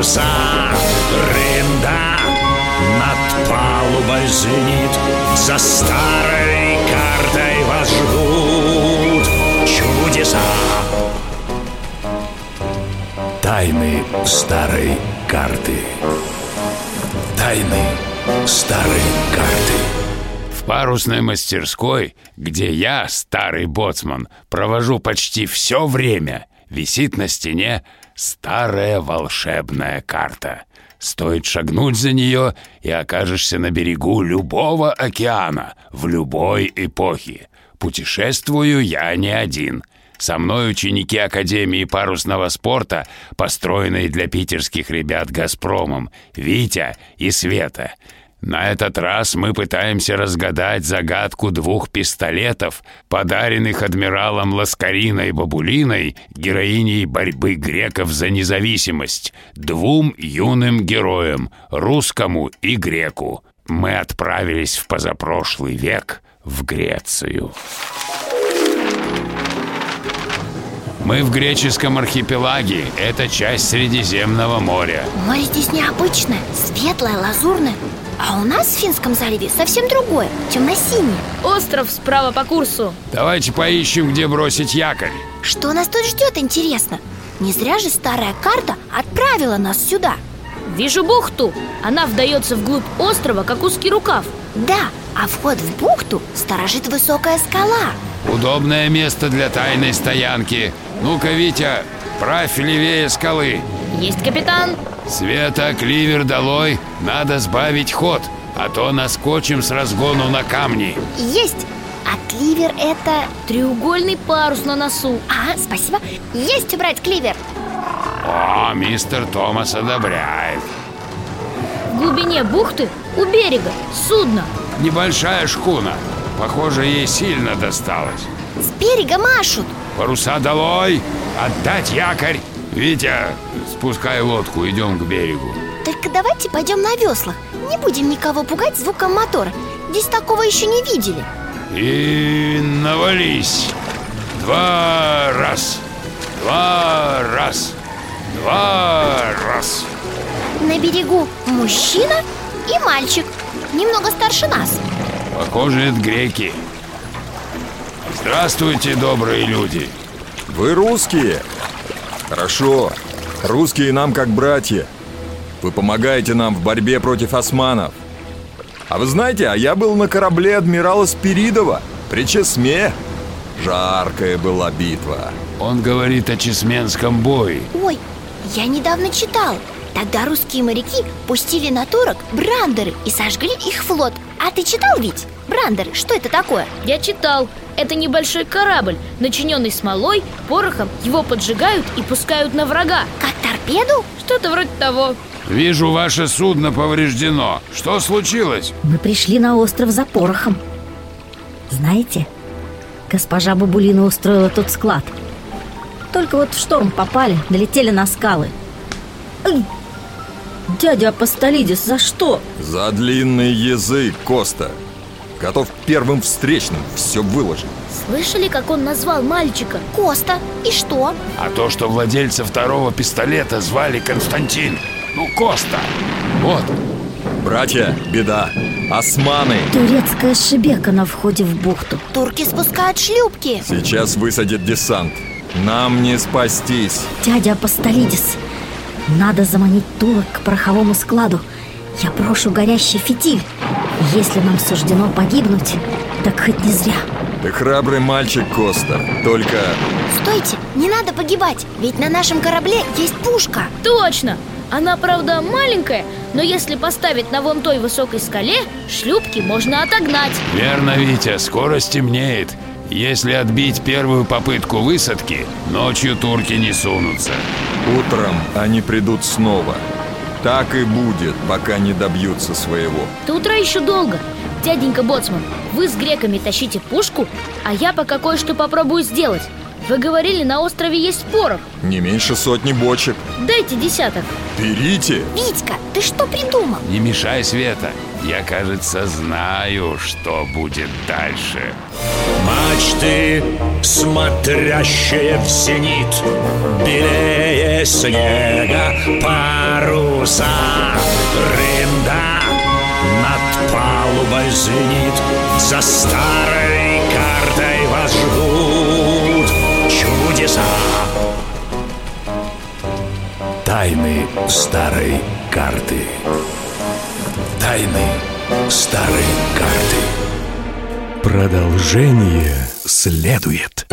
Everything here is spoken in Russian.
паруса Рында над палубой звенит За старой картой вас ждут чудеса. Тайны старой карты. Тайны старой карты. В парусной мастерской, где я, старый боцман, провожу почти все время, висит на стене старая волшебная карта. Стоит шагнуть за нее, и окажешься на берегу любого океана в любой эпохе. Путешествую я не один. Со мной ученики Академии парусного спорта, построенной для питерских ребят «Газпромом», Витя и Света. На этот раз мы пытаемся разгадать загадку двух пистолетов, подаренных адмиралом Ласкариной Бабулиной, героиней борьбы греков за независимость, двум юным героям, русскому и греку. Мы отправились в позапрошлый век в Грецию. Мы в греческом архипелаге. Это часть Средиземного моря. Море здесь необычное, светлое, лазурное А у нас в Финском заливе совсем другое, темно-синее Остров справа по курсу Давайте поищем, где бросить якорь. Что нас тут ждет, интересно? Не зря же старая карта отправила нас сюда Вижу бухту Она вдается вглубь острова, как узкий рукав Да, а вход в бухту сторожит высокая скала Удобное место для тайной стоянки. Ну-ка, Витя, правь левее скалы. Есть капитан Света, кливер долой, надо сбавить ход, а то наскочим с разгону на камни. Есть! А кливер это... Треугольный парус на носу А, спасибо Есть убрать кливер О, мистер Томас одобряет. В глубине бухты у берега судно Небольшая шхуна. Похоже, ей сильно досталось. С берега машут Паруса долой! Отдать якорь! Витя, спускай лодку, идем к берегу. Только давайте пойдем на веслах Не будем никого пугать звуком мотора Здесь такого еще не видели И навались. Два раз. Два раз. Два раз. На берегу мужчина и мальчик Немного старше нас Похоже, это греки. Здравствуйте, добрые люди. Вы русские? Хорошо. Русские нам как братья. Вы помогаете нам в борьбе против османов. А вы знаете, а я был на корабле адмирала Спиридова при Чесме. Жаркая была битва. Он говорит о Чесменском бое. Ой, я недавно читал Тогда русские моряки пустили на турок брандеры и сожгли их флот А ты читал ведь? Брандеры, что это такое? Я читал Это небольшой корабль, начиненный смолой, порохом Его поджигают и пускают на врага Как торпеду? Что-то вроде того Вижу, ваше судно повреждено. Что случилось? Мы пришли на остров за порохом. Знаете, госпожа Бабулина устроила тут склад. Только вот в шторм попали, налетели на скалы. Ай! Дядя Апостолидис, за что? За длинный язык, Коста. Готов первым встречным все выложить. Слышали, как он назвал мальчика? Коста, и что? А то, что владельца второго пистолета звали Константин. Ну, Коста. Вот. Братья, беда. Османы. Турецкая шибека на входе в бухту. Турки спускают шлюпки Сейчас высадит десант. Нам не спастись. Дядя Апостолидис, надо заманить турок к пороховому складу. Я брошу горящий фитиль. Если нам суждено погибнуть, так хоть не зря. Ты храбрый мальчик, Коста. Только Стойте, не надо погибать Ведь на нашем корабле есть пушка Точно! Она, правда, маленькая, но если поставить на вон той высокой скале, шлюпки можно отогнать Верно, Витя, скоро стемнеет. Если отбить первую попытку высадки, ночью турки не сунутся. утром они придут снова. Так и будет, пока не добьются своего. До утра еще долго Дяденька Боцман, вы с греками тащите пушку, а я пока кое-что попробую сделать Вы говорили, на острове есть порох Не меньше сотни бочек. Дайте десяток Берите! Витька, ты что придумал? Не мешай, Света Я, кажется, знаю, что будет дальше Мачты, смотрящие в зенит Белее снега паруса Рында над палубой звенит За старой картой вас ждут чудеса. Тайны старой карты. Тайны старой карты. Продолжение следует.